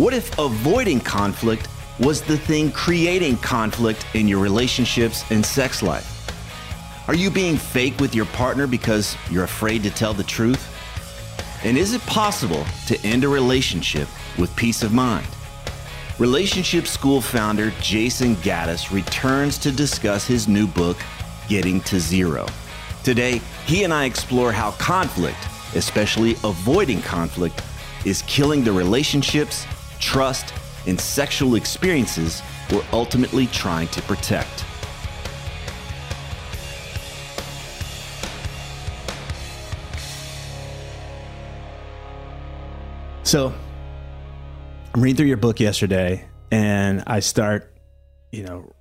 What if avoiding conflict was the thing creating conflict in your relationships and sex life? Are you being fake with your partner because you're afraid to tell the truth? And is it possible to end a relationship with peace of mind? Relationship School founder Jayson Gaddis returns to discuss his new book, Getting to Zero. Today, he and I explore how conflict, especially avoiding conflict, is killing the relationships, trust, and sexual experiences we're ultimately trying to protect. So I'm reading through your book yesterday and I start, you know,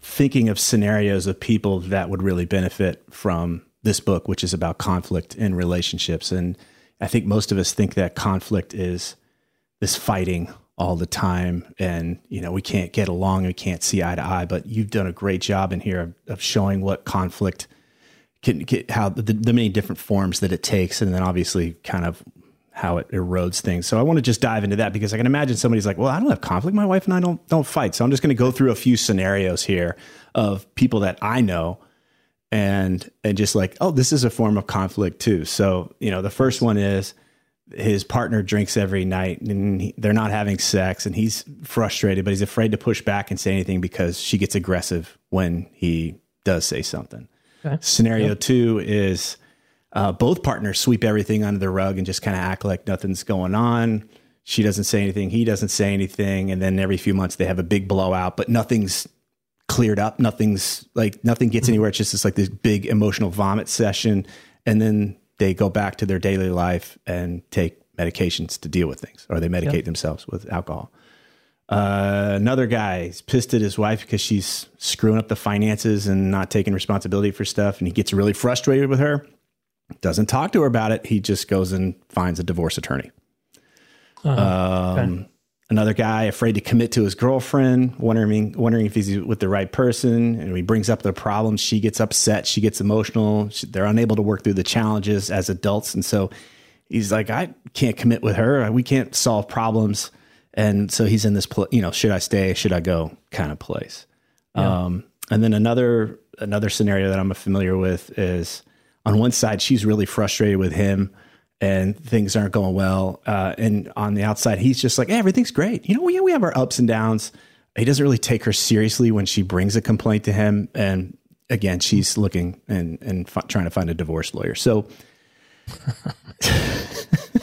thinking of scenarios of people that would really benefit from this book, which is about conflict in relationships. And I think most of us think that conflict is this fighting all the time. And you know we can't get along we can't see eye to eye but you've done a great job in here of, of showing what conflict can get how the, the many different forms that it takes and then obviously kind of how it erodes things. So i want to just dive into that because i can imagine somebody's like well i don't have conflict. My wife and i don't don't fight. So i'm just going to go through a few scenarios here of people that i know and and just like oh this is a form of conflict too. So you know the first one is his partner drinks every night and he, they're not having sex and he's frustrated but he's afraid to push back and say anything because she gets aggressive when he does say something okay. scenario yep. two is uh, both partners sweep everything under the rug and just kind of act like nothing's going on she doesn't say anything he doesn't say anything and then every few months they have a big blowout but nothing's cleared up nothing's like nothing gets mm-hmm. anywhere it's just this like this big emotional vomit session and then they go back to their daily life and take medications to deal with things, or they medicate themselves with alcohol. Uh, another guy is pissed at his wife because she's screwing up the finances and not taking responsibility for stuff, and he gets really frustrated with her. Doesn't talk to her about it. He just goes and finds a divorce attorney. Uh-huh. Um, okay. Another guy afraid to commit to his girlfriend, wondering wondering if he's with the right person, and he brings up the problems. She gets upset, she gets emotional. She, they're unable to work through the challenges as adults, and so he's like, "I can't commit with her. We can't solve problems." And so he's in this, pl- you know, should I stay? Should I go? Kind of place. Yeah. Um, and then another another scenario that I'm familiar with is on one side she's really frustrated with him and things aren't going well. Uh, and on the outside, he's just like, hey, everything's great. You know, we, we have our ups and downs. He doesn't really take her seriously when she brings a complaint to him. And again, she's looking and, and f- trying to find a divorce lawyer. So,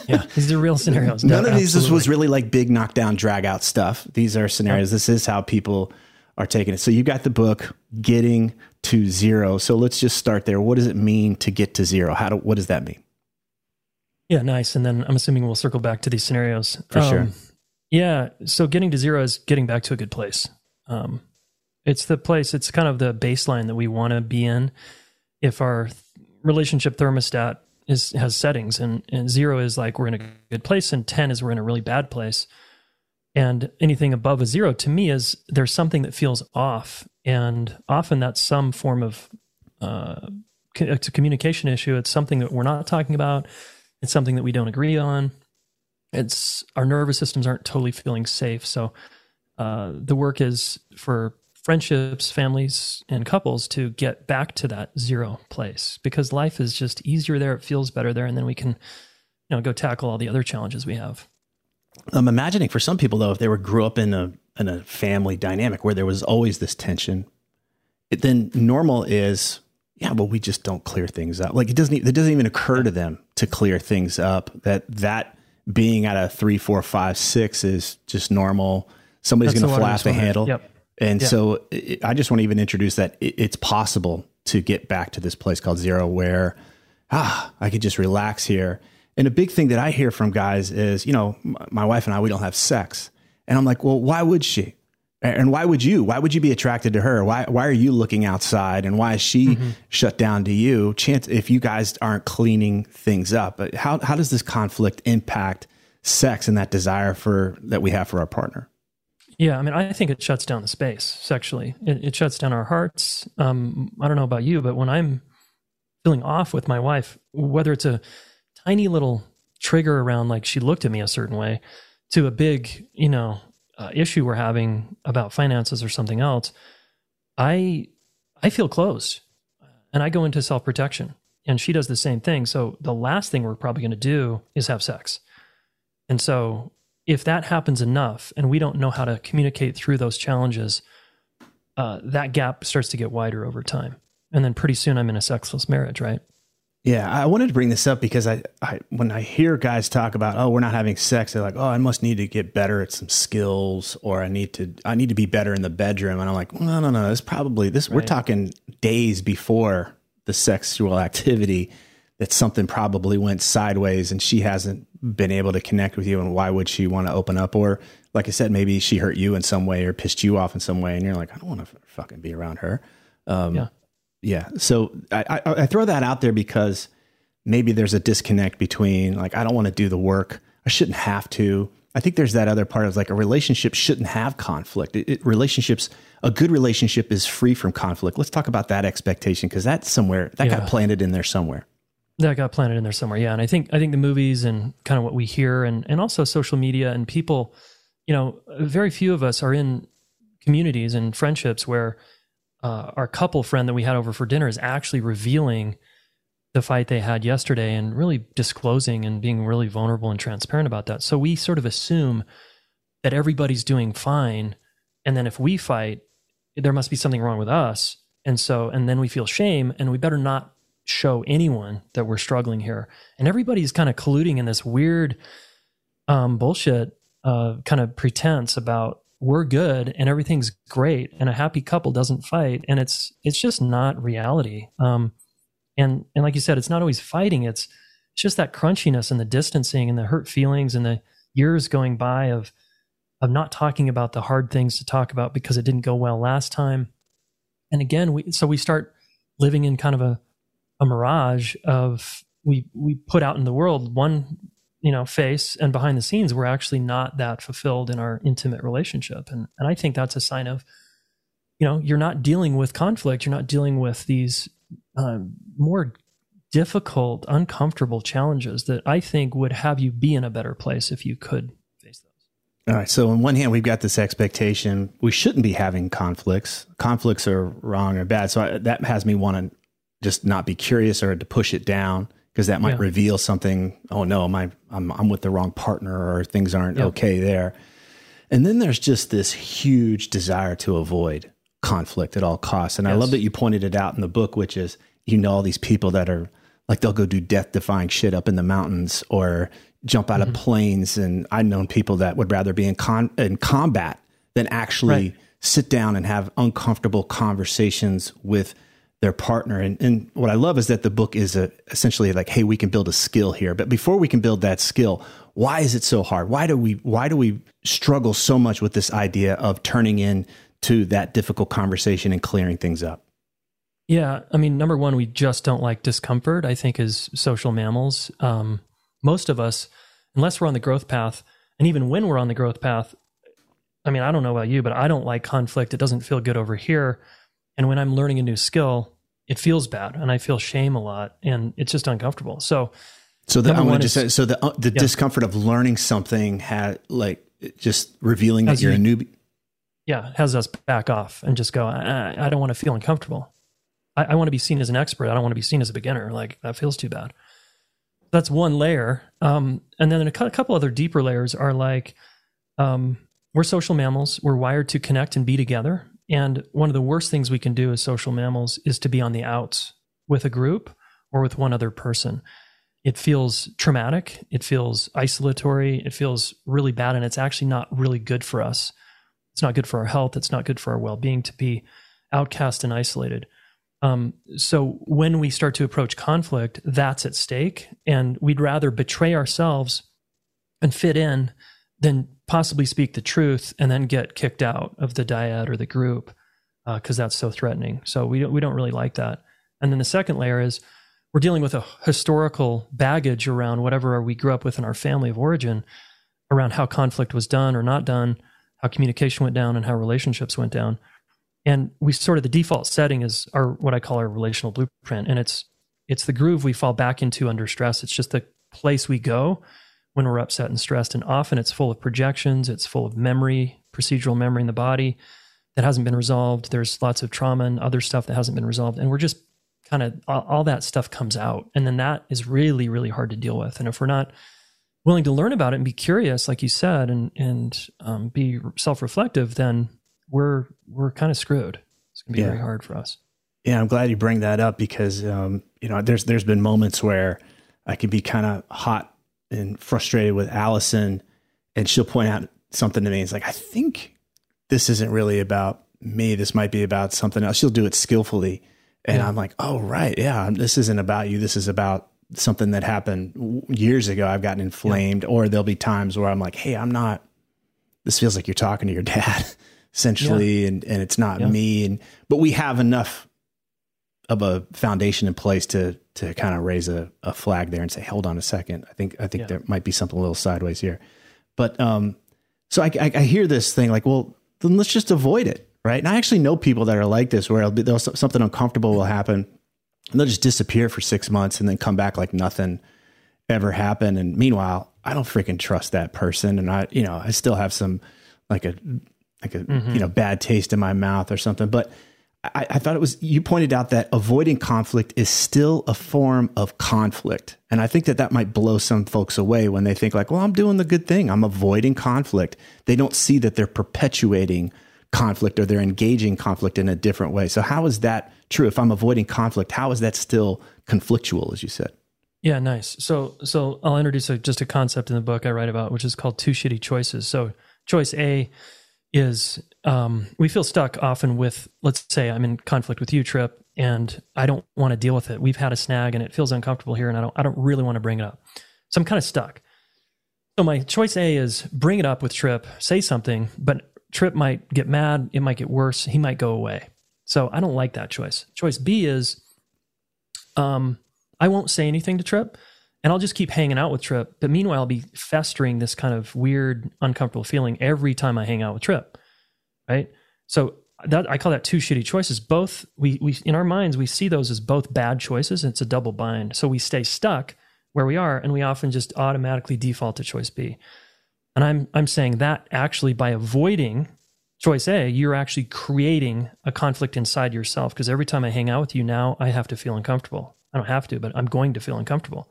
yeah, these are real scenarios. None of these was really like big knockdown, drag out stuff. These are scenarios. This is how people are taking it. So you got the book getting to zero. So let's just start there. What does it mean to get to zero? How do, what does that mean? Yeah, nice. And then I'm assuming we'll circle back to these scenarios. For um, sure. Yeah. So getting to zero is getting back to a good place. Um, it's the place, it's kind of the baseline that we want to be in. If our relationship thermostat is has settings, and, and zero is like we're in a good place, and ten is we're in a really bad place. And anything above a zero to me is there's something that feels off, and often that's some form of uh, it's a communication issue. It's something that we're not talking about. It's something that we don't agree on. It's our nervous systems aren't totally feeling safe. So uh, the work is for friendships, families, and couples to get back to that zero place because life is just easier there. It feels better there, and then we can, you know, go tackle all the other challenges we have. I'm imagining for some people though, if they were grew up in a in a family dynamic where there was always this tension, it, then normal is yeah, but we just don't clear things up. Like it doesn't it doesn't even occur to them to clear things up. That that being at a three, four, five, six is just normal. Somebody's going to flap the handle. Yep. And yeah. so it, I just want to even introduce that it, it's possible to get back to this place called zero where, ah, I could just relax here. And a big thing that I hear from guys is, you know, my wife and I, we don't have sex. And I'm like, well, why would she? And why would you? Why would you be attracted to her? Why why are you looking outside? And why is she mm-hmm. shut down to you? Chance if you guys aren't cleaning things up, but how how does this conflict impact sex and that desire for that we have for our partner? Yeah, I mean, I think it shuts down the space sexually. It, it shuts down our hearts. Um, I don't know about you, but when I'm feeling off with my wife, whether it's a tiny little trigger around like she looked at me a certain way, to a big, you know, uh, issue we're having about finances or something else, I I feel closed, and I go into self protection, and she does the same thing. So the last thing we're probably going to do is have sex, and so if that happens enough and we don't know how to communicate through those challenges, uh, that gap starts to get wider over time. And then pretty soon I'm in a sexless marriage, right? Yeah, I wanted to bring this up because I, I when I hear guys talk about, oh, we're not having sex, they're like, oh, I must need to get better at some skills, or I need to I need to be better in the bedroom, and I'm like, no, no, no, it's probably this. Right. We're talking days before the sexual activity that something probably went sideways, and she hasn't been able to connect with you and why would she want to open up or like i said maybe she hurt you in some way or pissed you off in some way and you're like i don't want to fucking be around her um, yeah yeah so I, I, I throw that out there because maybe there's a disconnect between like i don't want to do the work i shouldn't have to i think there's that other part of like a relationship shouldn't have conflict it, it, relationships a good relationship is free from conflict let's talk about that expectation because that's somewhere that yeah. got planted in there somewhere that got planted in there somewhere. Yeah. And I think, I think the movies and kind of what we hear and, and also social media and people, you know, very few of us are in communities and friendships where uh, our couple friend that we had over for dinner is actually revealing the fight they had yesterday and really disclosing and being really vulnerable and transparent about that. So we sort of assume that everybody's doing fine. And then if we fight, there must be something wrong with us. And so, and then we feel shame and we better not show anyone that we're struggling here. And everybody's kind of colluding in this weird um, bullshit uh, kind of pretense about we're good and everything's great and a happy couple doesn't fight and it's it's just not reality. Um, and and like you said, it's not always fighting. It's it's just that crunchiness and the distancing and the hurt feelings and the years going by of of not talking about the hard things to talk about because it didn't go well last time. And again, we so we start living in kind of a a mirage of we we put out in the world one you know face and behind the scenes we're actually not that fulfilled in our intimate relationship. And and I think that's a sign of you know you're not dealing with conflict. You're not dealing with these um, more difficult uncomfortable challenges that I think would have you be in a better place if you could face those. All right. So on one hand we've got this expectation we shouldn't be having conflicts. Conflicts are wrong or bad. So I, that has me want to just not be curious or to push it down because that might yeah. reveal something. Oh no, my, I'm I'm with the wrong partner or things aren't yeah. okay there. And then there's just this huge desire to avoid conflict at all costs. And yes. I love that you pointed it out in the book, which is you know all these people that are like they'll go do death defying shit up in the mountains or jump out mm-hmm. of planes. And I've known people that would rather be in con in combat than actually right. sit down and have uncomfortable conversations with their partner. And, and what I love is that the book is a, essentially like, hey, we can build a skill here. But before we can build that skill, why is it so hard? Why do we why do we struggle so much with this idea of turning in to that difficult conversation and clearing things up? Yeah, I mean, number one, we just don't like discomfort. I think as social mammals, um, most of us, unless we're on the growth path, and even when we're on the growth path, I mean, I don't know about you, but I don't like conflict. It doesn't feel good over here. And when I'm learning a new skill, it feels bad, and I feel shame a lot, and it's just uncomfortable. So, so the, I'm going to just say, so the uh, the yeah. discomfort of learning something had like just revealing that you're you, a newbie. Yeah, has us back off and just go. I, I don't want to feel uncomfortable. I, I want to be seen as an expert. I don't want to be seen as a beginner. Like that feels too bad. That's one layer. Um, and then a couple other deeper layers are like, um, we're social mammals. We're wired to connect and be together. And one of the worst things we can do as social mammals is to be on the outs with a group or with one other person. It feels traumatic. It feels isolatory. It feels really bad. And it's actually not really good for us. It's not good for our health. It's not good for our well being to be outcast and isolated. Um, so when we start to approach conflict, that's at stake. And we'd rather betray ourselves and fit in than possibly speak the truth and then get kicked out of the dyad or the group because uh, that's so threatening. So we don't, we don't really like that. And then the second layer is we're dealing with a historical baggage around whatever we grew up with in our family of origin around how conflict was done or not done, how communication went down and how relationships went down and we sort of the default setting is our what I call our relational blueprint, and it's it's the groove we fall back into under stress. It's just the place we go when we're upset and stressed, and often it's full of projections. It's full of memory, procedural memory in the body that hasn't been resolved. There's lots of trauma and other stuff that hasn't been resolved, and we're just kind of all, all that stuff comes out, and then that is really really hard to deal with. And if we're not willing to learn about it and be curious, like you said, and and um, be self reflective, then we're we're kind of screwed. It's going to be yeah. very hard for us. Yeah, I'm glad you bring that up because um, you know there's there's been moments where I can be kind of hot and frustrated with Allison, and she'll point out something to me. It's like I think this isn't really about me. This might be about something else. She'll do it skillfully, and yeah. I'm like, oh right, yeah, this isn't about you. This is about something that happened years ago. I've gotten inflamed, yeah. or there'll be times where I'm like, hey, I'm not. This feels like you're talking to your dad essentially, yeah. and, and it's not me. And but we have enough of a foundation in place to to kind of raise a, a flag there and say, hold on a second. I think I think yeah. there might be something a little sideways here. But um, so I, I, I hear this thing like, well, then let's just avoid it, right? And I actually know people that are like this, where be, something uncomfortable will happen, and they'll just disappear for six months and then come back like nothing ever happened. And meanwhile, I don't freaking trust that person, and I, you know, I still have some like a like a mm-hmm. you know bad taste in my mouth or something. But I, I, thought it was you pointed out that avoiding conflict is still a form of conflict, and I think that that might blow some folks away when they think like, well, I'm doing the good thing, I'm avoiding conflict. They don't see that they're perpetuating conflict or they're engaging conflict in a different way. So how is that true? If I'm avoiding conflict, how is that still conflictual, as you said? Yeah, nice. So, so I'll introduce a, just a concept in the book I write about, which is called two shitty choices. So, choice A is um, we feel stuck often with, let's say I'm in conflict with you, Tripp, and I don't want to deal with it. We've had a snag and it feels uncomfortable here, and I don't, I don't really want to bring it up. So I'm kind of stuck. So my choice A is bring it up with Tripp, say something, but Tripp might get mad. It might get worse. He might go away. So I don't like that choice. Choice B is um, I won't say anything to Tripp and I'll just keep hanging out with Tripp. But meanwhile, I'll be festering this kind of weird, uncomfortable feeling every time I hang out with Tripp. Right. So that I call that two shitty choices. Both we we in our minds we see those as both bad choices. It's a double bind. So we stay stuck where we are, and we often just automatically default to choice B. And I'm I'm saying that actually by avoiding choice A, you're actually creating a conflict inside yourself because every time I hang out with you now, I have to feel uncomfortable. I don't have to, but I'm going to feel uncomfortable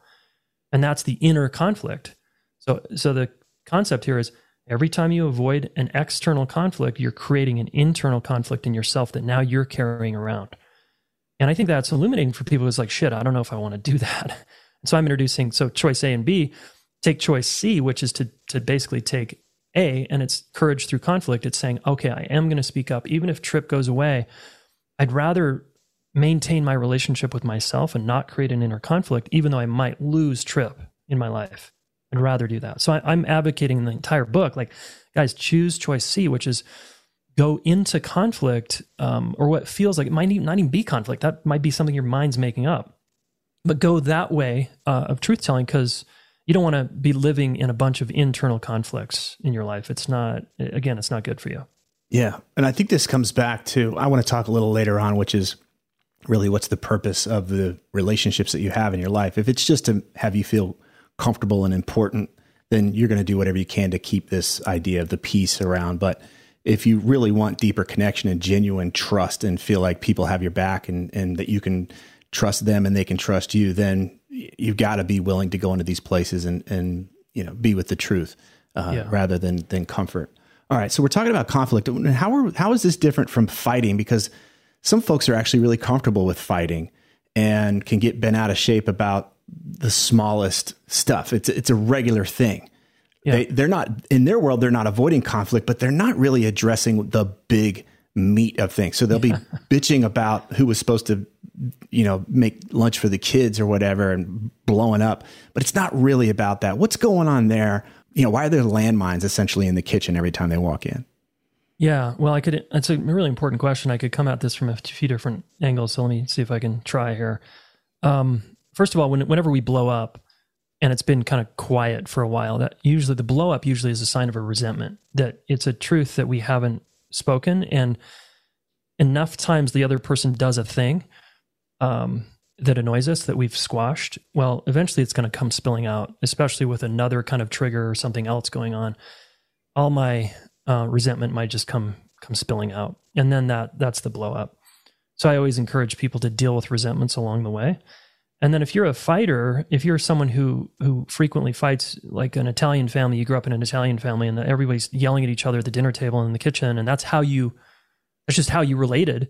and that's the inner conflict. So so the concept here is every time you avoid an external conflict you're creating an internal conflict in yourself that now you're carrying around. And i think that's illuminating for people who's like shit i don't know if i want to do that. So i'm introducing so choice a and b take choice c which is to to basically take a and it's courage through conflict. It's saying okay i am going to speak up. Even if Tripp goes away i'd rather maintain my relationship with myself and not create an inner conflict, even though I might lose Tripp in my life. I'd rather do that. So I, am advocating in the entire book, like, guys, choose choice C, which is go into conflict um, or what feels like it might not even be conflict. That might be something your mind's making up. But go that way uh, of truth telling because you don't want to be living in a bunch of internal conflicts in your life. It's not, again, it's not good for you. Yeah. And I think this comes back to, I want to talk a little later on, which is really what's the purpose of the relationships that you have in your life. If it's just to have you feel comfortable and important, then you're going to do whatever you can to keep this idea of the peace around. But if you really want deeper connection and genuine trust and feel like people have your back and, and that you can trust them and they can trust you, then you've got to be willing to go into these places and, and you know, be with the truth uh, yeah. rather than, than comfort. All right. So we're talking about conflict. How are, how is this different from fighting? Because some folks are actually really comfortable with fighting and can get bent out of shape about the smallest stuff. It's, it's a regular thing. Yeah. They, they're not in their world. They're not avoiding conflict, but they're not really addressing the big meat of things. So they'll be bitching about who was supposed to, you know, make lunch for the kids or whatever, and blowing up. But it's not really about that. What's going on there? You know, why are there landmines essentially in the kitchen every time they walk in? Yeah, well, I could. It's a really important question. I could come at this from a few different angles. So let me see if I can try here. Um, first of all, when, whenever we blow up, and it's been kind of quiet for a while that usually the blow up usually is a sign of a resentment that it's a truth that we haven't spoken and enough times the other person does a thing um, that annoys us that we've squashed well eventually it's going to come spilling out especially with another kind of trigger or something else going on all my uh, resentment might just come come spilling out. And then that that's the blow up so i always encourage people to deal with resentments along the way. And then if you're a fighter, if you're someone who who frequently fights, like an Italian family, you grew up in an Italian family, and everybody's yelling at each other at the dinner table and in the kitchen, and that's how you, that's just how you related.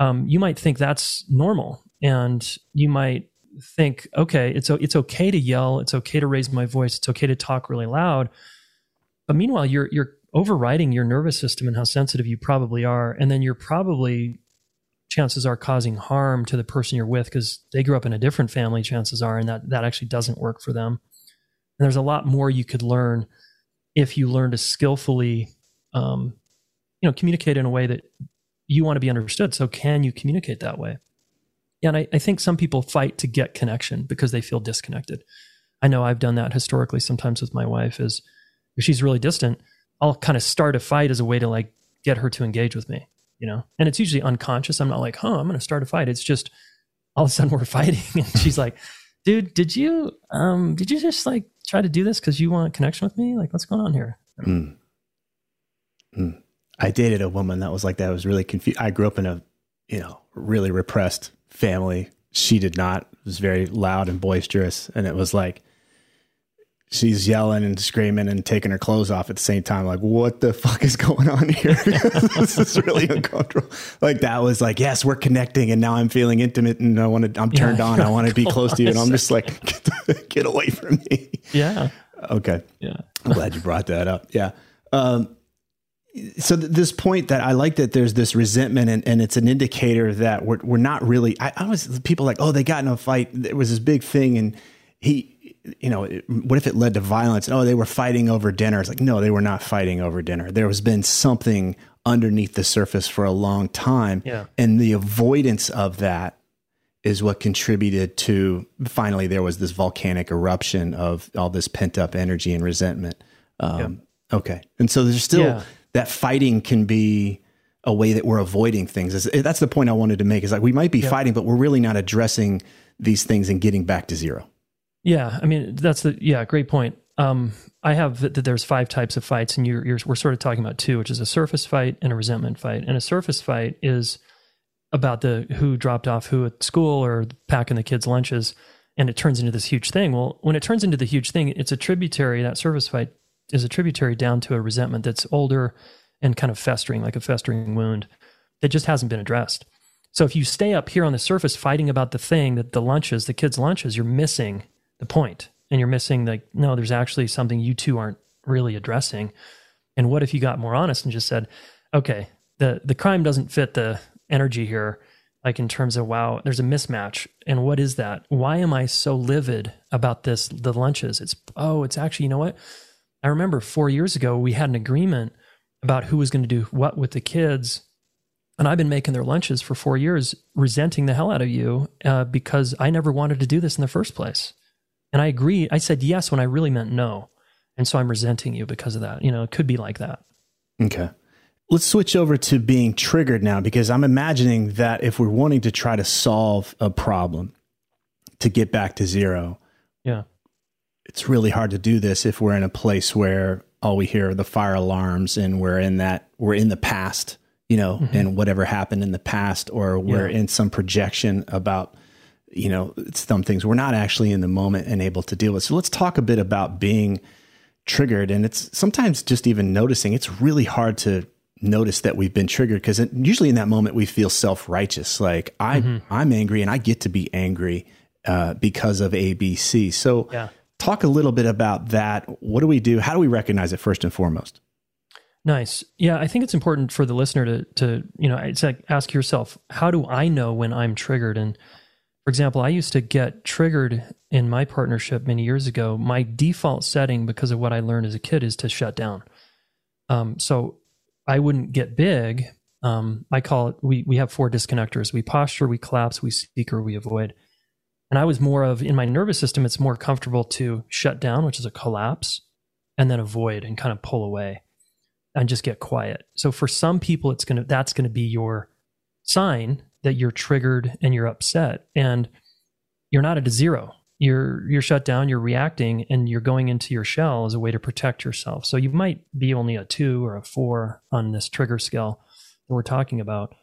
Um, you might think that's normal, and you might think, okay, it's it's okay to yell, it's okay to raise my voice, it's okay to talk really loud. But meanwhile, you're you're overriding your nervous system and how sensitive you probably are, and then you're probably chances are causing harm to the person you're with because they grew up in a different family chances are and that that actually doesn't work for them. And there's a lot more you could learn if you learn to skillfully um, you know communicate in a way that you want to be understood so can you communicate that way? Yeah, and I, I think some people fight to get connection because they feel disconnected. I know i've done that historically sometimes with my wife is if she's really distant i'll kind of start a fight as a way to like get her to engage with me you know, and it's usually unconscious. I'm not like, huh, I'm going to start a fight. It's just all of a sudden we're fighting. And she's like, dude, did you, um, did you just like try to do this because you want connection with me? Like, what's going on here? Mm. Mm. I dated a woman that was like that. I was really confused. I grew up in a, you know, really repressed family. She did not. It was very loud and boisterous. And it was like, she's yelling and screaming and taking her clothes off at the same time. Like, what the fuck is going on here? this is really uncomfortable. Like that was like, yes, we're connecting, and now I'm feeling intimate, and I want to. I'm turned yeah, on. I want to be close to you, and I'm just like, get, get, away from me. Yeah. Okay. Yeah. I'm glad you brought that up. Yeah. Um, so th- this point that I like that there's this resentment and, and it's an indicator that we're, we're not really, I, I was people like, oh, they got in a fight. There was this big thing and he, you know, what if it led to violence? Oh, they were fighting over dinner. It's like, no, they were not fighting over dinner. There has been something underneath the surface for a long time. Yeah. And the avoidance of that is what contributed to finally there was this volcanic eruption of all this pent up energy and resentment. Um, yeah. Okay. And so there's still yeah. that fighting can be a way that we're avoiding things. That's the point I wanted to make is like we might be yeah. fighting, but we're really not addressing these things and getting back to zero. Yeah, I mean that's the yeah great point. Um, I have that there's five types of fights, and you're, you're we're sort of talking about two, which is a surface fight and a resentment fight. And a surface fight is about the who dropped off who at school or packing the kids' lunches, and it turns into this huge thing. Well, when it turns into the huge thing, it's a tributary. That surface fight is a tributary down to a resentment that's older and kind of festering, like a festering wound that just hasn't been addressed. So if you stay up here on the surface fighting about the thing that the lunches, the kids' lunches, you're missing the point and you're missing like no there's actually something you two aren't really addressing and what if you got more honest and just said okay the the crime doesn't fit the energy here like in terms of wow there's a mismatch and what is that why am i so livid about this the lunches it's oh it's actually you know what i remember 4 years ago we had an agreement about who was going to do what with the kids. And I've been making their lunches for four years, resenting the hell out of you uh, because I never wanted to do this in the first place. And I agree. I said yes when I really meant no. And so I'm resenting you because of that. You know, it could be like that. Okay. Let's switch over to being triggered now because I'm imagining that if we're wanting to try to solve a problem to get back to zero, Yeah. it's really hard to do this if we're in a place where all we hear are the fire alarms and we're in that we're in the past, you know, mm-hmm. and whatever happened in the past, or we're Yeah. in some projection about, you know, it's some things we're not actually in the moment and able to deal with. So let's talk a bit about being triggered. And it's sometimes just even noticing it's really hard to notice that we've been triggered because usually in that moment we feel self righteous. Like I, I'm angry and I get to be angry uh, because of ABC. So Yeah. talk a little bit about that. What do we do? How do we recognize it first and foremost? Nice. Yeah, I think it's important for the listener to to you know it's like ask yourself, how do I know when I'm triggered? And for example, I used to get triggered in my partnership many years ago. My default setting, because of what I learned as a kid, is to shut down. Um, so I wouldn't get big. Um, I call it. We we have four disconnectors. We posture, we collapse, we seek, or we avoid. And I was more of in my nervous system. It's more comfortable to shut down, which is a collapse, and then avoid and kind of pull away and just get quiet. So for some people it's going to that's going to be your sign that you're triggered and you're upset and you're not at a zero. You're you're shut down, you're reacting and you're going into your shell as a way to protect yourself. So you might be only a 2 or a 4 on this trigger scale that we're talking about,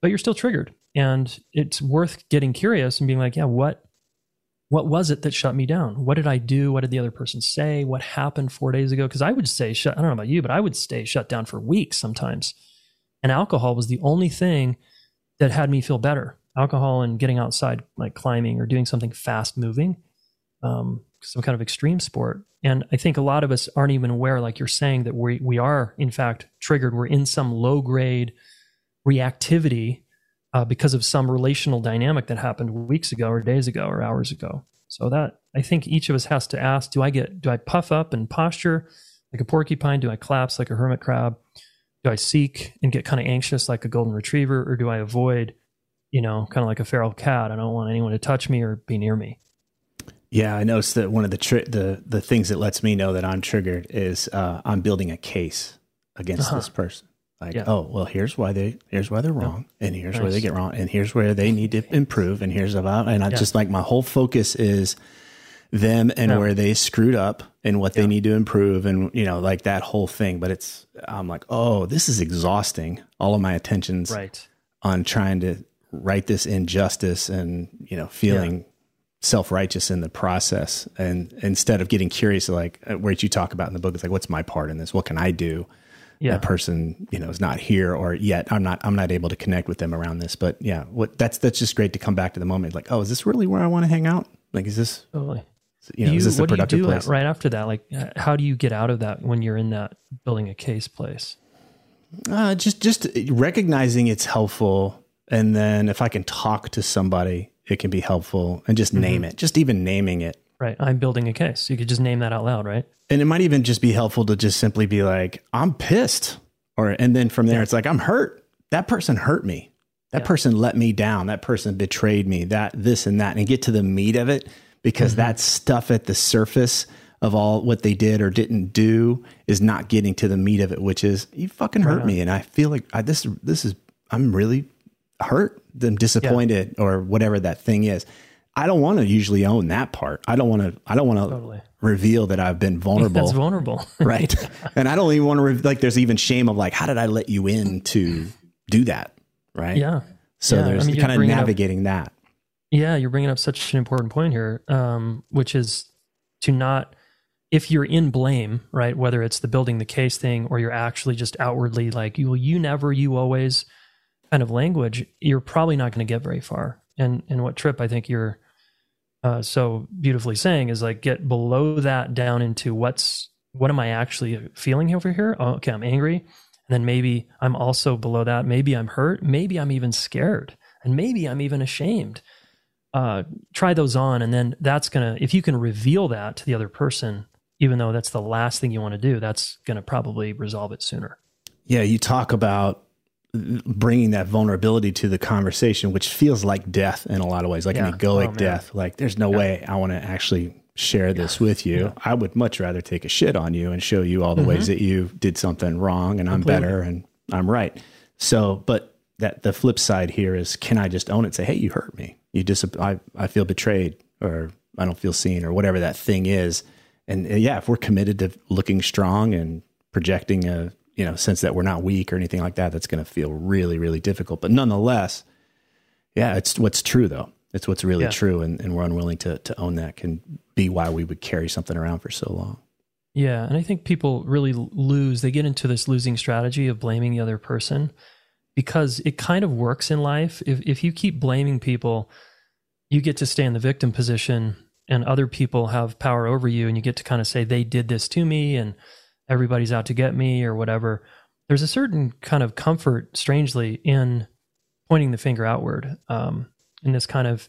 but you're still triggered. And it's worth getting curious and being like, yeah, what what was it that shut me down? What did I do? What did the other person say? What happened four days ago? Because I would say shut. I don't know about you, but I would stay shut down for weeks sometimes. And alcohol was the only thing that had me feel better. Alcohol and getting outside, like climbing or doing something fast moving, um, some kind of extreme sport. And I think a lot of us aren't even aware, like you're saying, that we we are in fact triggered. We're in some low grade reactivity uh, because of some relational dynamic that happened weeks ago or days ago or hours ago. So that I think each of us has to ask: Do I get? Do I puff up and posture like a porcupine? Do I collapse like a hermit crab? Do I seek and get kind of anxious like a golden retriever, or do I avoid? You know, kind of like a feral cat. I don't want anyone to touch me or be near me. Yeah, I noticed that one of the tri- the the things that lets me know that I'm triggered is uh, I'm building a case against Uh-huh. this person. Like, Yeah. oh, well, here's why they here's why they're wrong, and here's where they get wrong, and here's where they need to improve, and here's about, and I Yeah. just like my whole focus is them and Yeah. where they screwed up and what they need to improve, and you know, like that whole thing. But it's I'm like, oh, this is exhausting. All of my attentions Right. on trying to right this injustice and you know feeling self-righteous in the process and instead of getting curious like uh, where you talk about in the book it's like what's my part in this what can i do Yeah. that person you know is not here or yet i'm not i'm not able to connect with them around this but yeah what that's that's just great to come back to the moment like oh is this really where i want to hang out like is this Totally. You know Do is this a what do you do place right after that? Like, uh, how do you get out of that when you're in that building a case place? Uh, just just recognizing it's helpful, and then if I can talk to somebody, it can be helpful, and just name it. Just even naming it, Right. I'm building a case. You could just name that out loud, right? and it might even just be helpful to just simply be like, "I'm pissed," or and then from there, it's like, "I'm hurt. That person hurt me. That Yeah. person let me down. That person betrayed me. That this and that, and get to the meat of it because Mm-hmm. that stuff at the surface." Of all what they did or didn't do is not getting to the meat of it, which is you fucking hurt Right. me, and I feel like I, this this is I'm really hurt, them disappointed, or whatever that thing is. I don't want to usually own that part. I don't want to. I don't want to Totally. reveal that I've been vulnerable, That's vulnerable. right? and I don't even want to re- like. There's even shame of like, how did I let you in to do that, right? yeah. So Yeah, I there's mean, kind of bringing up- navigating that. Yeah, you're bringing up such an important point here, um, which is to not, if you're in blame, right? Whether it's the building the case thing or you're actually just outwardly like you, will you never, you always, kind of language, you're probably not going to get very far. And and what Tripp I think you're uh, so beautifully saying is like get below that down into what's what am I actually feeling over here? Oh, okay, I'm angry, and then maybe I'm also below that. Maybe I'm hurt. Maybe I'm even scared, and maybe I'm even ashamed uh, try those on and then that's gonna if you can reveal that to the other person even though that's the last thing you want to do that's gonna probably resolve it sooner Yeah, you talk about bringing that vulnerability to the conversation, which feels like death in a lot of ways, like Yeah. an egoic Oh, death. Like, there's no way I want to actually share this with you. I would much rather take a shit on you and show you all the ways that you did something wrong and I'm Mm-hmm. Better and I'm right. So, but that the flip side here is can I just own it? and Say, hey, you hurt me. You dis- I, I feel betrayed or I don't feel seen or whatever that thing is. And uh, yeah, if we're committed to looking strong and projecting a you know sense that we're not weak or anything like that, that's going to feel really really difficult. But nonetheless, yeah, it's what's true though. It's what's really Yeah. true, and, and we're unwilling to to own that can be why we would carry something around for so long. Yeah, and I think people really lose. They get into this losing strategy of blaming the other person because it kind of works in life. If if you keep blaming people, you get to stay in the victim position and other people have power over you and you get to kind of say they did this to me and everybody's out to get me or whatever. There's a certain kind of comfort strangely in pointing the finger outward um, in this kind of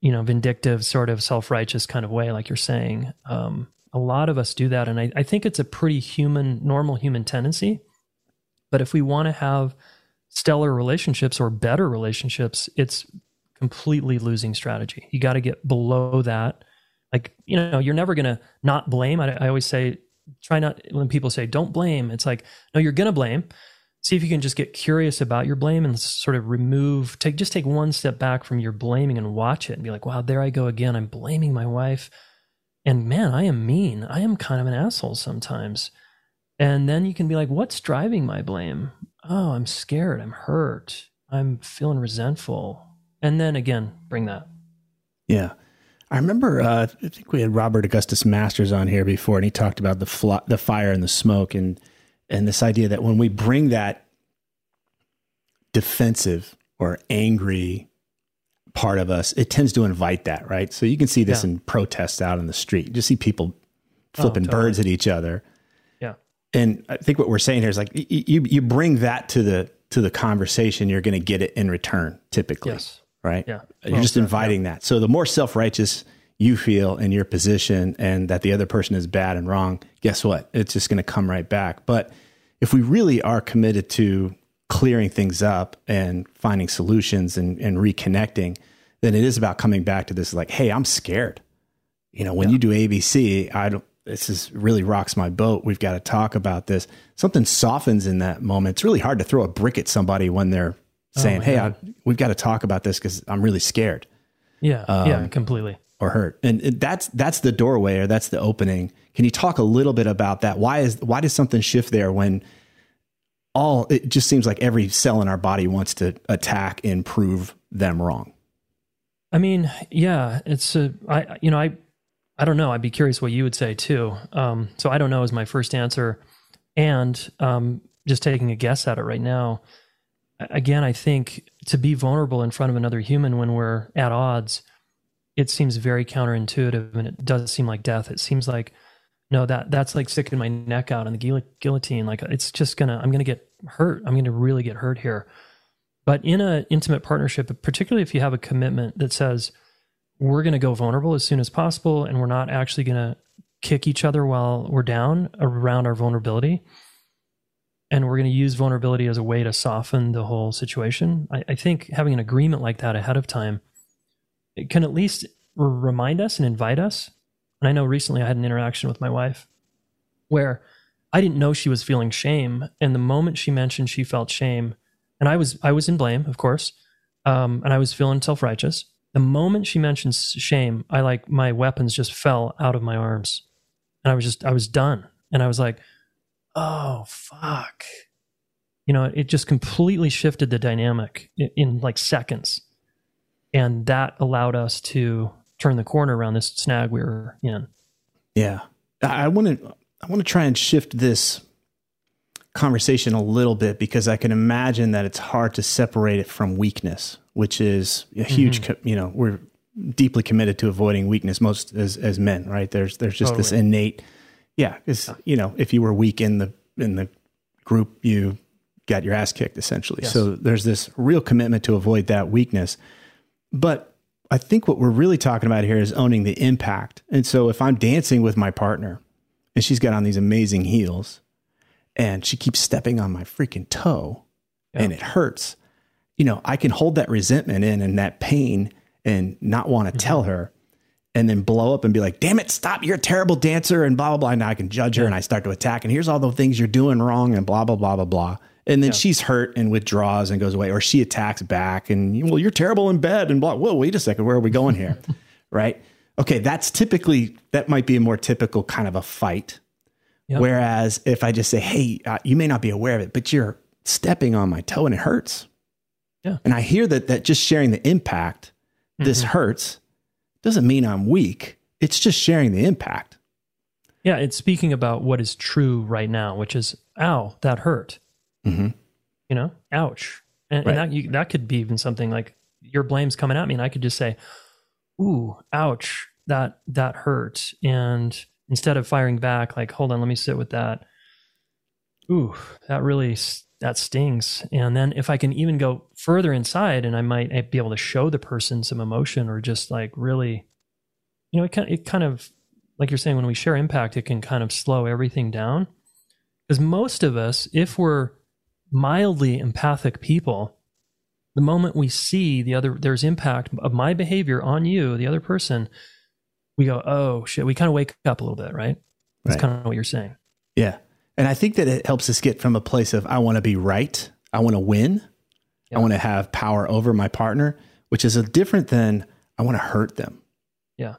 you know vindictive sort of self-righteous kind of way like you're saying um, a lot of us do that and I, I think it's a pretty human normal human tendency but if we want to have stellar relationships or better relationships it's completely losing strategy. You got to get below that. Like you know you're never going to not blame. I, I always say try not when people say don't blame it's like no you're going to blame. See if you can just get curious about your blame and sort of remove take just take one step back from your blaming and watch it and be like wow there i go again. I'm blaming my wife. And man i am mean. I am kind of an asshole sometimes. And then you can be like what's driving my blame oh i'm scared i'm hurt i'm feeling resentful and then again bring that Yeah. I remember, uh, I think we had Robert Augustus Masters on here before, and he talked about the fl- the fire and the smoke, and and this idea that when we bring that defensive or angry part of us, it tends to invite that, right? So you can see this Yeah. in protests out in the street. You just see people flipping totally. birds at each other, and I think what we're saying here is like you you bring that to the to the conversation, you're going to get it in return, typically yes right? Yeah. You're Well just inviting that. So the more self righteous you feel in your position and that the other person is bad and wrong, guess what? It's just going to come right back. But if we really are committed to clearing things up and finding solutions and, and reconnecting, then it is about coming back to this like, hey, I'm scared. You know, when you do ABC, I don't. This is really rocks my boat. We've got to talk about this. Something softens in that moment. It's really hard to throw a brick at somebody when they're oh, saying, my "Hey, I, we've got to talk about this because I'm really scared yeah yeah um, completely or hurt." And that's that's the doorway or that's the opening. Can you talk a little bit about that? Why is why does something shift there when all it just seems like every cell in our body wants to attack and prove them wrong? I mean, yeah, it's a, I, you know, I, I don't know. I'd be curious what you would say too. Um, so I don't know is my first answer, and um, just taking a guess at it right now. Again, I think to be vulnerable in front of another human when we're at odds, it seems very counterintuitive, and it does seem like death. It seems like no, that that's like sticking my neck out on the guil- guillotine. Like it's just gonna, I'm gonna get hurt. I'm gonna really get hurt here. But in an intimate partnership, particularly if you have a commitment that says we're going to go vulnerable as soon as possible and we're not actually going to kick each other while we're down around our vulnerability, and we're going to use vulnerability as a way to soften the whole situation, I, I think having an agreement like that ahead of time it can at least r- remind us and invite us. And I know recently I had an interaction with my wife where I didn't know she was feeling shame, and the moment she mentioned she felt shame, and I was I was in blame, of course, um, and I was feeling self righteous. The moment she mentions shame, I like my weapons just fell out of my arms, and I was just I was done, and I was like, oh fuck, you know, it just completely shifted the dynamic in, in like seconds, and that allowed us to turn the corner around this snag we were in. Yeah. I want to I want to try and shift this conversation a little bit because I can imagine that it's hard to separate it from weakness, which is a mm-hmm. huge, co- you know, we're deeply committed to avoiding weakness most as as men, right? There's there's just this innate yeah, cuz you know, if you were weak in the in the group, you got your ass kicked essentially. Yes. So there's this real commitment to avoid that weakness. But I think what we're really talking about here is owning the impact. And so if I'm dancing with my partner and she's got on these amazing heels and she keeps stepping on my freaking toe and it hurts. You know, I can hold that resentment in and that pain and not want to Mm-hmm. tell her and then blow up and be like, damn it, stop, you're a terrible dancer and blah, blah, blah. And now I can judge her and I start to attack and here's all the things you're doing wrong and blah, blah, blah, blah, blah. And then she's hurt and withdraws and goes away, or she attacks back and, well, you're terrible in bed and blah. Whoa, wait a second, where are we going here? right? Okay, that's typically, that might be a more typical kind of a fight. Yep. Whereas if I just say, hey, uh, you may not be aware of it, but you're stepping on my toe and it hurts. Yeah. And I hear that, that just sharing the impact, this Mm-hmm. hurts, doesn't mean I'm weak. It's just sharing the impact. Yeah, it's speaking about what is true right now, which is, ow, that hurt. Mhm. You know, ouch. And, Right. and that, you, that could be even something like your blame's coming at me, and I could just say, ooh, ouch, that that hurt. And instead of firing back, like, hold on, let me sit with that. Ooh, that really that stings. And then if I can even go further inside, and I might eh, be able to show the person some emotion, or just like really, you know, it kind it kind of like you're saying when we share impact, it can kind of slow everything down. Because most of us, if we're mildly empathic people, the moment we see the other, there's impact of my behavior on you, the other person, we go, oh shit, we kind of wake up a little bit, right? That's Right. kind of what you're saying. Yeah. And I think that it helps us get from a place of, I want to be right. I want to win. Yeah. I want to have power over my partner, which is a different than I want to hurt them. Yeah.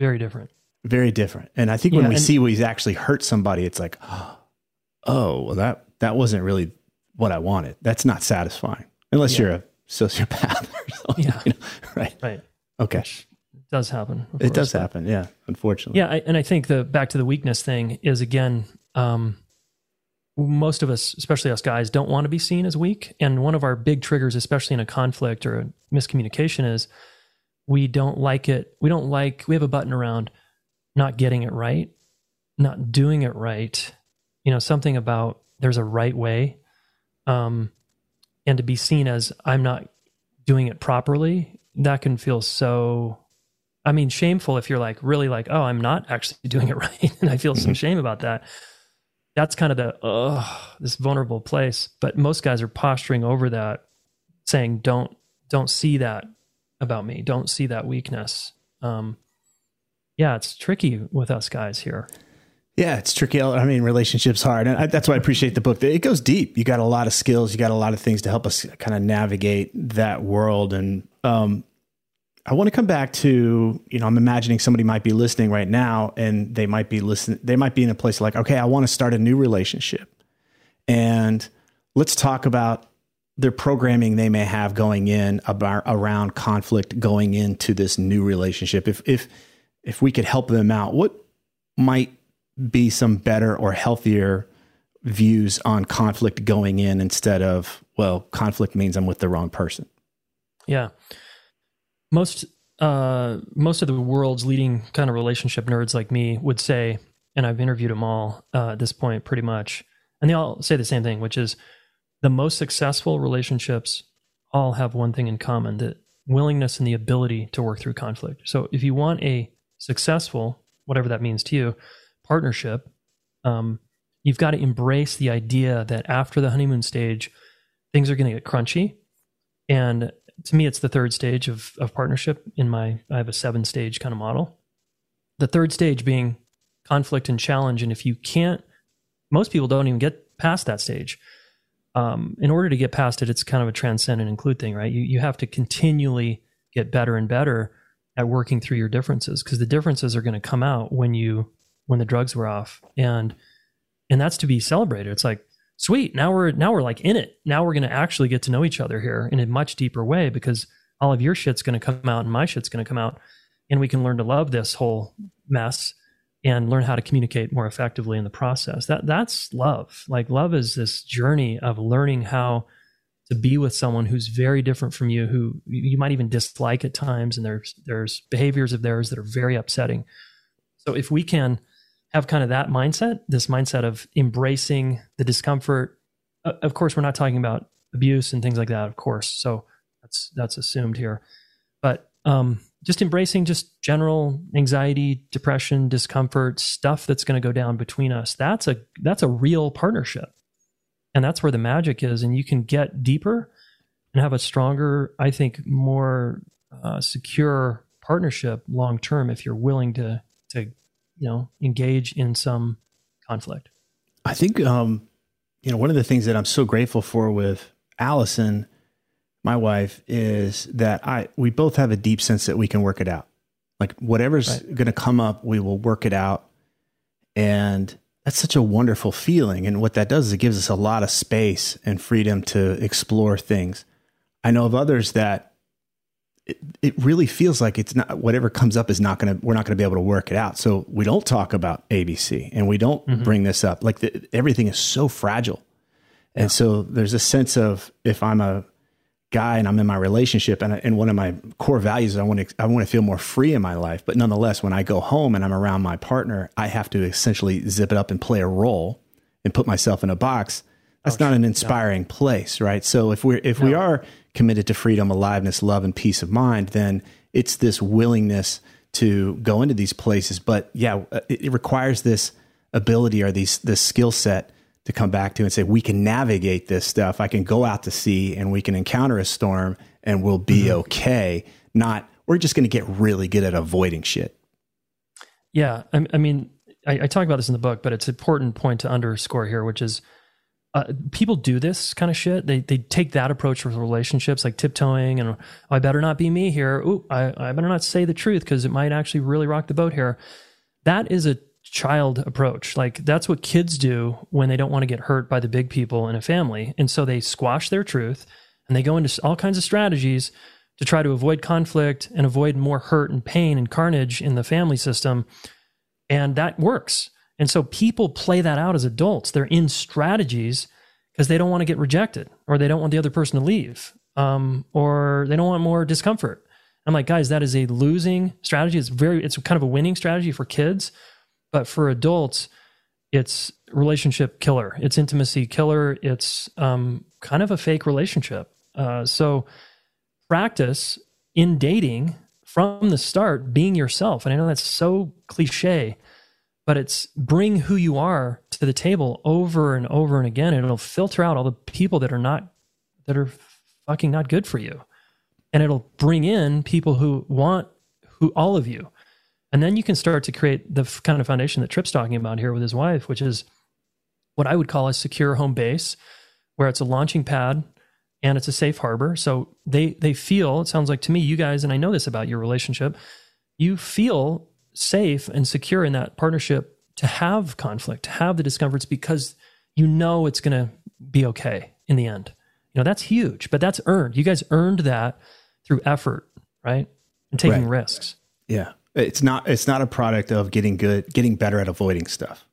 Very different. Very different. And I think when we and- see he's actually hurt somebody, it's like, oh, well, that, that wasn't really what I wanted. That's not satisfying unless Yeah. you're a sociopath or something. Yeah. you know? Right. Right. Okay. Which does happen. It course, does happen. Yeah. Unfortunately. Yeah, I, and I think the back to the weakness thing is again, um, most of us, especially us guys, don't want to be seen as weak. And one of our big triggers, especially in a conflict or a miscommunication, is we don't like it. We don't like. We have a button around not getting it right, not doing it right. You know, something about there's a right way, um, and to be seen as I'm not doing it properly. That can feel so I mean, shameful if you're like really like, oh, I'm not actually doing it right, and I feel some shame about that. That's kind of the this vulnerable place. But most guys are posturing over that, saying, "Don't, don't see that about me. Don't see that weakness." Um, yeah, it's tricky with us guys here. Yeah, it's tricky. I mean, relationships hard, and I, that's why I appreciate the book. It goes deep. You got a lot of skills. You got a lot of things to help us kind of navigate that world. And um, I want to come back to you know, I'm imagining somebody might be listening right now, and they might be listening. They might be in a place like, okay, I want to start a new relationship, and let's talk about their programming they may have going in about around conflict going into this new relationship. If if if we could help them out, what might be some better or healthier views on conflict going in instead of well conflict means i'm with the wrong person Yeah. Most uh most of the world's leading kind of relationship nerds like me would say, and I've interviewed them all uh, at this point pretty much, and they all say the same thing, which is the most successful relationships all have one thing in common: the willingness and the ability to work through conflict. So if you want a successful, whatever that means to you, partnership, um, you've got to embrace the idea that after the honeymoon stage, things are going to get crunchy. And to me, it's the third stage of, of partnership in my, I have a seven stage kind of model. The third stage being conflict and challenge. And if you can't, most people don't even get past that stage. Um, in order to get past it, it's kind of a transcend and include thing, right? You, you have to continually get better and better at working through your differences because the differences are going to come out when you, when the drugs were off. And, and that's to be celebrated. It's like, sweet now we're now we're like in it. Now we're going to actually get to know each other here in a much deeper way because all of your shit's going to come out and my shit's going to come out and we can learn to love this whole mess and learn how to communicate more effectively in the process. That that's love. Like love is this journey of learning how to be with someone who's very different from you who you might even dislike at times and there's there's behaviors of theirs that are very upsetting. So if we can have kind of that mindset, this mindset of embracing the discomfort. Of course, we're not talking about abuse and things like that, of course. So that's that's assumed here. But um, just embracing just general anxiety, depression, discomfort, stuff that's going to go down between us. That's a that's a real partnership. And that's where the magic is and you can get deeper and have a stronger, I think more uh, secure partnership long term if you're willing to to you know engage in some conflict. I think um you know one of the things that I'm so grateful for with Allison my wife is that I we both have a deep sense that we can work it out. Like whatever's right. going to come up, we will work it out. And that's such a wonderful feeling. And what that does is it gives us a lot of space and freedom to explore things. I know of others that it, it really feels like it's not whatever comes up is not going to we're not going to be able to work it out. So we don't talk about ABC and we don't mm-hmm. bring this up. Like the, everything is so fragile. And yeah. so there's a sense of if I'm a guy and I'm in my relationship and, and one of my core values is I want to I want to feel more free in my life but nonetheless when I go home and I'm around my partner I have to essentially zip it up and play a role and put myself in a box that's oh, not an inspiring no. place right so if we're if no. we are committed to freedom aliveness love and peace of mind then it's this willingness to go into these places but yeah it, it requires this ability or these this skill set to come back to and say, we can navigate this stuff. I can go out to sea and we can encounter a storm and we'll be mm-hmm. okay. Not, we're just going to get really good at avoiding shit. Yeah. I, I mean, I, I, talk about this in the book, but it's an important point to underscore here, which is uh, people do this kind of shit. They, they take that approach with relationships, like tiptoeing and oh, I better not be me here. Ooh, I, I better not say the truth because it might actually really rock the boat here. That is a child approach. Like that's what kids do when they don't want to get hurt by the big people in a family. And so they squash their truth and they go into all kinds of strategies to try to avoid conflict and avoid more hurt and pain and carnage in the family system. And that works. And so people play that out as adults. They're in strategies because they don't want to get rejected or they don't want the other person to leave um, or they don't want more discomfort. I'm like, guys, that is a losing strategy. It's very, it's kind of a winning strategy for kids but for adults, it's relationship killer. It's intimacy killer. It's um, kind of a fake relationship. Uh, so practice in dating from the start being yourself. And I know that's so cliche, but it's bring who you are to the table over and over and again. And it'll filter out all the people that are not, that are fucking not good for you. And it'll bring in people who want who all of you and then you can start to create the kind of foundation that Tripp's talking about here with his wife, which is what I would call a secure home base, where it's a launching pad and it's a safe harbor. So they they feel, it sounds like to me, you guys, and I know this about your relationship, you feel safe and secure in that partnership to have conflict, to have the discomforts because you know it's going to be okay in the end. You know, that's huge, but that's earned. You guys earned that through effort, right? And taking right. risks. Yeah. It's not it's not a product of getting good, getting better at avoiding stuff.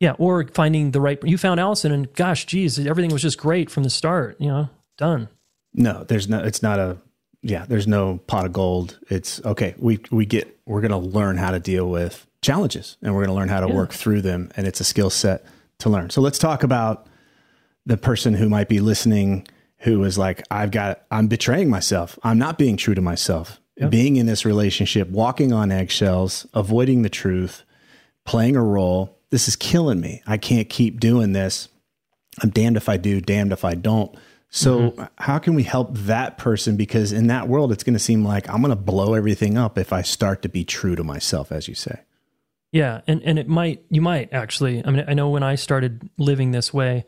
Yeah, or finding the right. You found Allison, and gosh, geez, everything was just great from the start. You know, done. No, there's no. It's not a. Yeah, there's no pot of gold. It's okay. We we get. We're going to learn how to deal with challenges, and we're going to learn how to yeah. work through them, and it's a skill set to learn. So let's talk about the person who might be listening who is like, I've got, I'm betraying myself. I'm not being true to myself yep. being in this relationship, walking on eggshells, avoiding the truth, playing a role. This is killing me. I can't keep doing this. I'm damned if I do, damned if I don't. So, mm-hmm. how can we help that person? Because in that world, it's going to seem like I'm going to blow everything up if I start to be true to myself, as you say. Yeah, and and it might you might actually. I mean, I know when I started living this way,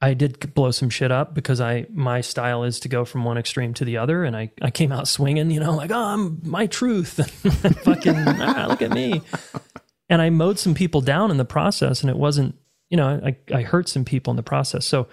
I did blow some shit up because I my style is to go from one extreme to the other, and I, I came out swinging, you know, like oh, I'm my truth, fucking ah, look at me, and I mowed some people down in the process, and it wasn't, you know, I I hurt some people in the process, so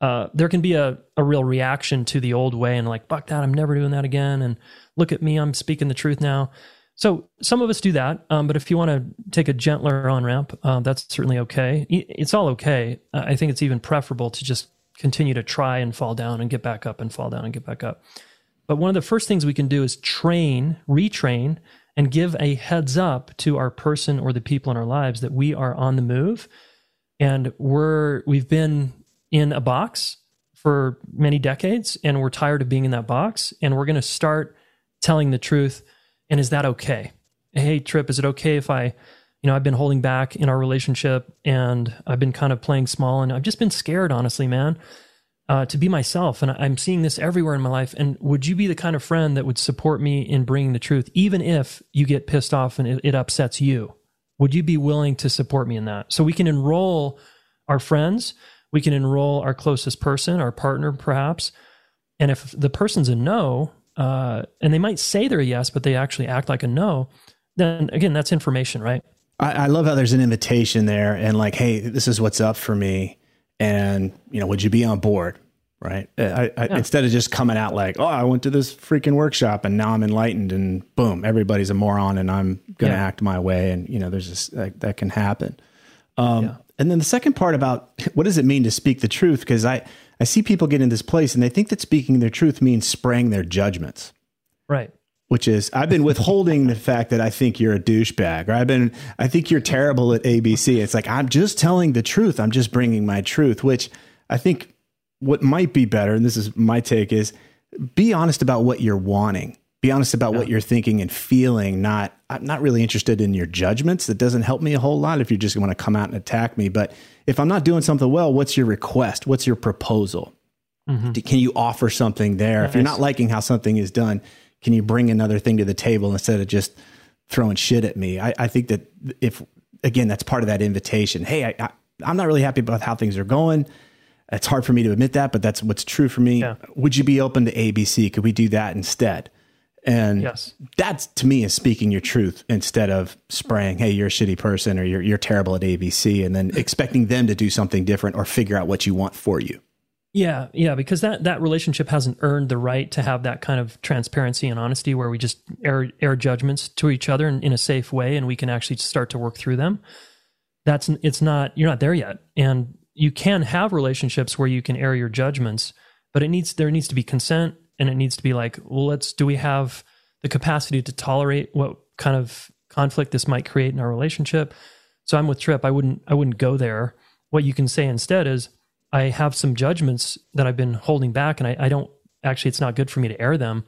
uh, there can be a a real reaction to the old way, and like fuck that, I'm never doing that again, and look at me, I'm speaking the truth now. So some of us do that, um, but if you want to take a gentler on ramp, uh, that's certainly okay. It's all okay. I think it's even preferable to just continue to try and fall down and get back up and fall down and get back up. But one of the first things we can do is train, retrain, and give a heads up to our person or the people in our lives that we are on the move, and we're we've been in a box for many decades, and we're tired of being in that box, and we're going to start telling the truth And is that okay? Hey, Tripp, is it okay if I, you know, I've been holding back in our relationship and I've been kind of playing small and I've just been scared, honestly, man, uh, to be myself. And I'm seeing this everywhere in my life. And would you be the kind of friend that would support me in bringing the truth, even if you get pissed off and it, it upsets you? Would you be willing to support me in that? So we can enroll our friends, we can enroll our closest person, our partner, perhaps. And if the person's a no, uh, and they might say they're a yes, but they actually act like a no, then again, that's information, right? I, I love how there's an invitation there and like, hey, this is what's up for me. And, you know, would you be on board? Right. I, I, yeah. Instead of just coming out like, oh, I went to this freaking workshop and now I'm enlightened and boom, everybody's a moron and I'm going to yeah. act my way. And, you know, there's this, that, that can happen. Um, yeah. And then the second part about what does it mean to speak the truth? Because I, I see people get in this place and they think that speaking their truth means spraying their judgments. Right. Which is I've been withholding the fact that I think you're a douchebag or I've been I think you're terrible at ABC. It's like I'm just telling the truth. I'm just bringing my truth, which I think what might be better and this is my take is be honest about what you're wanting be honest about yeah. what you're thinking and feeling not i'm not really interested in your judgments that doesn't help me a whole lot if you're just going to come out and attack me but if i'm not doing something well what's your request what's your proposal mm-hmm. can you offer something there if you're not liking how something is done can you bring another thing to the table instead of just throwing shit at me i, I think that if again that's part of that invitation hey I, I, i'm not really happy about how things are going it's hard for me to admit that, but that's what's true for me. Yeah. Would you be open to ABC? Could we do that instead? And yes. that's to me is speaking your truth instead of spraying, hey, you're a shitty person or you're you're terrible at ABC and then expecting them to do something different or figure out what you want for you. Yeah, yeah, because that that relationship hasn't earned the right to have that kind of transparency and honesty where we just air air judgments to each other in, in a safe way and we can actually start to work through them. That's it's not you're not there yet. And you can have relationships where you can air your judgments, but it needs there needs to be consent and it needs to be like, well, let's do we have the capacity to tolerate what kind of conflict this might create in our relationship? So I'm with Tripp. I wouldn't I wouldn't go there. What you can say instead is, I have some judgments that I've been holding back, and I, I don't actually. It's not good for me to air them.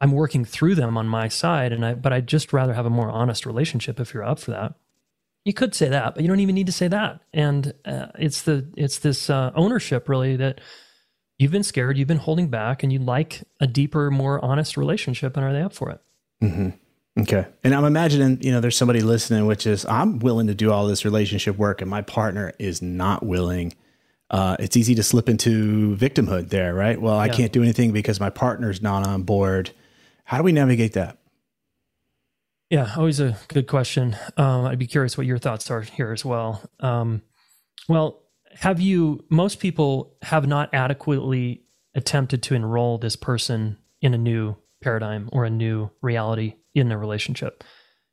I'm working through them on my side, and I but I'd just rather have a more honest relationship if you're up for that. You could say that, but you don't even need to say that. And uh, it's the it's this uh, ownership really that you've been scared, you've been holding back, and you'd like a deeper, more honest relationship, and are they up for it? Mm-hmm. Okay. And I'm imagining, you know, there's somebody listening, which is, I'm willing to do all this relationship work, and my partner is not willing. Uh, it's easy to slip into victimhood there, right? Well, I yeah. can't do anything because my partner's not on board. How do we navigate that? Yeah, always a good question. Um, I'd be curious what your thoughts are here as well. Um, well, have you most people have not adequately attempted to enroll this person in a new paradigm or a new reality in a relationship.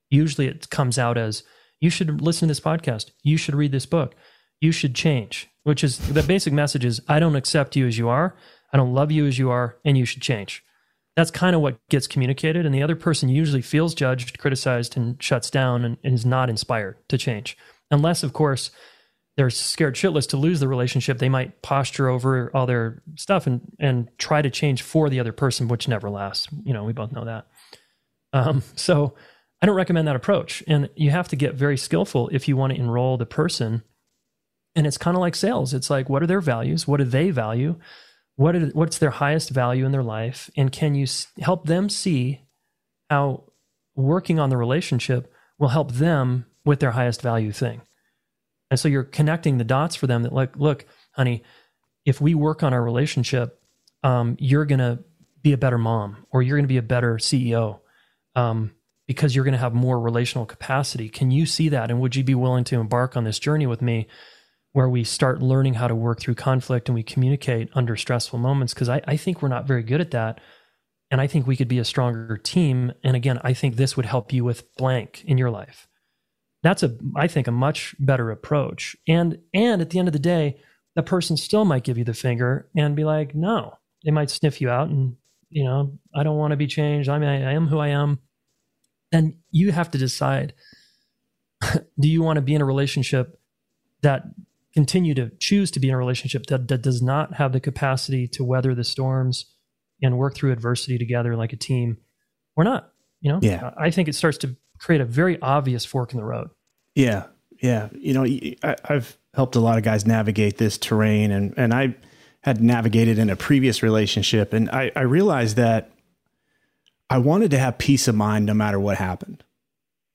Usually it comes out as you should listen to this podcast. You should read this book. You should change which is the basic message is i don't accept you as you are. I don't love you as you are and you should change. That's kind of what gets communicated and the other person usually feels judged criticized and shuts down and, and is not inspired to change. Unless of course they're scared shitless to lose the relationship, they might posture over all their stuff and and try to change for the other person, which never lasts. You know, we both know that. Um, so I don't recommend that approach. And you have to get very skillful if you want to enroll the person. And it's kind of like sales. It's like, what are their values? What do they value? What are, what's their highest value in their life? And can you help them see how working on the relationship will help them with their highest value thing? And so you're connecting the dots for them that, like, look, honey, if we work on our relationship, um, you're to be a better mom or you're to be a better CEO um, because you're to have more relational capacity. Can you see that? And would you be willing to embark on this journey with me where we start learning how to work through conflict and we communicate under stressful moments? Because I, I think we're not very good at that. And I think we could be a stronger team. And again, I think this would help you with blank in your life that's a i think a much better approach. And and at the end of the day the person still might give you the finger and be like no they might sniff you out and you know i don't want to be changed. I mean i am who i am. And you have to decide do you want to be in a relationship that continue to choose to be in a relationship that, that does not have the capacity to weather the storms and work through adversity together like a team or not You know, Yeah. I think it starts to create a very obvious fork in the road. Yeah, yeah. You know, I, I've helped a lot of guys navigate this terrain, and and I had navigated in a previous relationship, and I, I realized that I wanted to have peace of mind no matter what happened.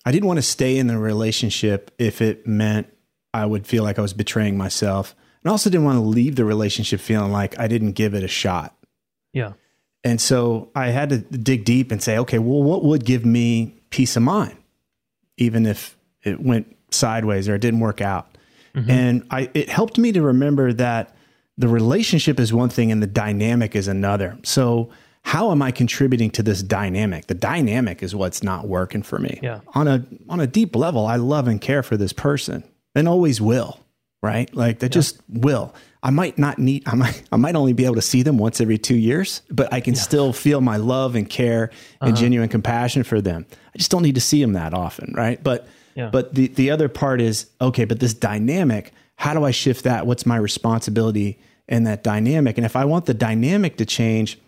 I didn't want to stay in the relationship if it meant I would feel like I was betraying myself, and also didn't want to leave the relationship feeling like I didn't give it a shot. Yeah. And so I had to dig deep and say, okay, well, what would give me peace of mind, even if it went sideways or it didn't work out? Mm-hmm. And I, it helped me to remember that the relationship is one thing and the dynamic is another. So how am I contributing to this dynamic? The dynamic is what's not working for me. Yeah. On a on a deep level, I love and care for this person and always will. Right? Like they just will. I might not need I might I might only be able to see them once every two years, but I can still feel my love and care and uh-huh. genuine compassion for them. I just don't need to see them that often, right? But Yeah. but the the other part is okay, but this dynamic, how do I shift that? What's my responsibility in that dynamic? And if I want the dynamic to change,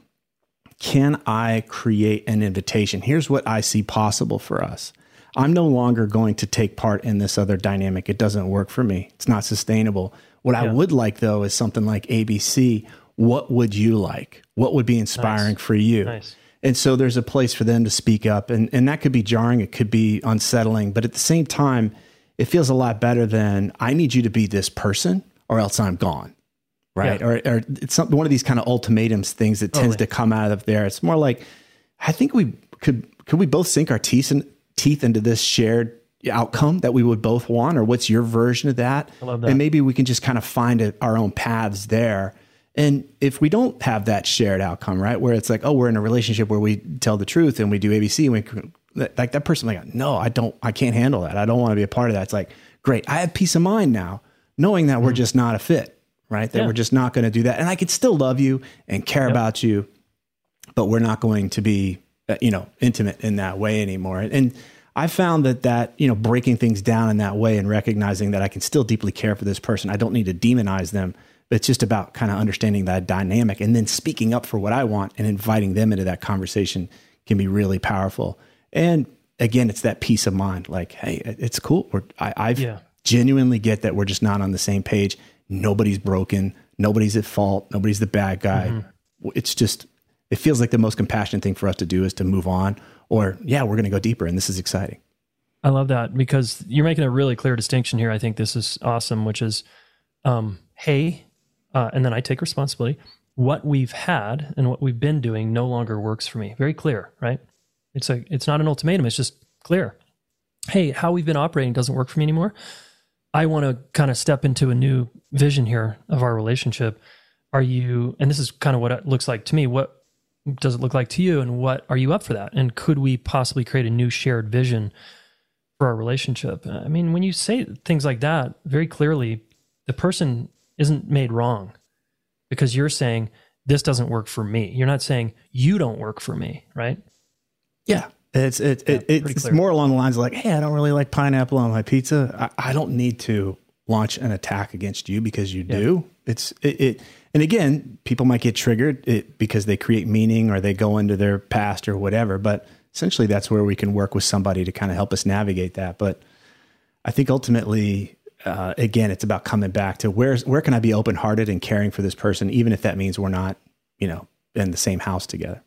can I create an invitation? Here's what I see possible for us. I'm no longer going to take part in this other dynamic. It doesn't work for me. It's not sustainable. What I would like though is something like ABC. What would you like? What would be inspiring for you? Nice. And so there's a place for them to speak up. And, and that could be jarring, it could be unsettling. But at the same time, it feels a lot better than I need you to be this person or else I'm gone. Right. Yeah. Or, or it's some, one of these kind of ultimatums things that tends Totally. to come out of there. It's more like, I think we could, could we both sink our teeth, in, teeth into this shared outcome that we would both want? Or what's your version of that? That. And maybe we can just kind of find a, our own paths there. And if we don't have that shared outcome, right, where it's like, oh, we're in a relationship where we tell the truth and we do ABC, and we like that person, like, no, I don't, I can't handle that. I don't want to be a part of that. It's like, great, I have peace of mind now, knowing that we're just not a fit, right? That Mm-hmm. Yeah. we're just not going to do that, and I could still love you and care about you, but we're not going to be, uh, you know, intimate in that way anymore. And I found that that you know breaking things down in that way and recognizing that I can still deeply care for this person. I don't need to demonize them, but it's just about kind of understanding that dynamic and then speaking up for what I want and inviting them into that conversation can be really powerful. And again, it's that peace of mind. Like, hey, it's cool. We're, I, I've Yeah. genuinely get that we're just not on the same page. Nobody's broken. Nobody's at fault. Nobody's the bad guy. Mm-hmm. It's just, it feels like the most compassionate thing for us to do is to move on. Or, yeah, we're going to go deeper, and this is exciting. I love that because you're making a really clear distinction here. I think this is awesome, which is, um, hey, uh, and then I take responsibility. What we've had and what we've been doing no longer works for me. Very clear, right? It's a, it's not an ultimatum. It's just clear. Hey, how we've been operating doesn't work for me anymore. I want to kind of step into a new vision here of our relationship. Are you, and this is kind of what it looks like to me. What does it look like to you? And what are you up for that? And could we possibly create a new shared vision for our relationship? Uh, I mean, when you say things like that, very clearly, the person isn't made wrong because you're saying, this doesn't work for me. You're not saying, you don't work for me, right? Yeah. It's it, it, pretty it's more along the lines of like, hey, I don't really like pineapple on my pizza. I, I don't need to launch an attack against you because you do. It's it, it and again, people might get triggered because they create meaning or they go into their past or whatever. But essentially, that's where we can work with somebody to kind of help us navigate that. But I think ultimately, uh, again, it's about coming back to where's where can I be open hearted and caring for this person, even if that means we're not, you know, in the same house together.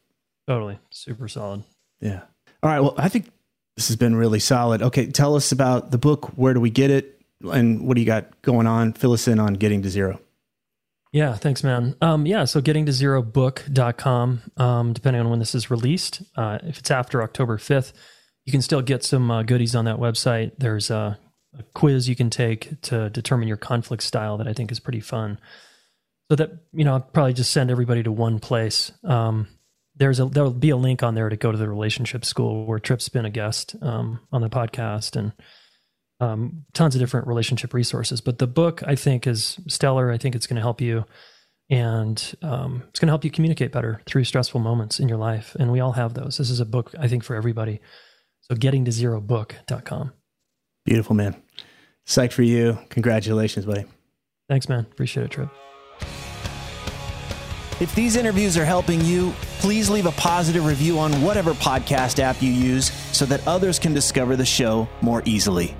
Totally. Super solid. Yeah. All right. Well, I think this has been really solid. Okay. Tell us about the book. Where do we get it? And what do you got going on? Fill us in on getting to zero. Yeah, thanks, man. Um, yeah, so gettingtozerobook.com, um, depending on when this is released. Uh, if it's after October 5th, you can still get some uh, goodies on that website. There's a, a quiz you can take to determine your conflict style that I think is pretty fun. So that, you know, I'll probably just send everybody to one place. Um, there's a, there'll be a link on there to go to the relationship school where Tripp's been a guest um, on the podcast and um, tons of different relationship resources. But the book, I think, is stellar. I think it's going to help you, and um, it's going to help you communicate better through stressful moments in your life. And we all have those. This is a book, I think, for everybody. So, getting to zero zerobook.com. Beautiful, man. Psyched for you. Congratulations, buddy. Thanks, man. Appreciate it, Tripp. If these interviews are helping you, please leave a positive review on whatever podcast app you use so that others can discover the show more easily.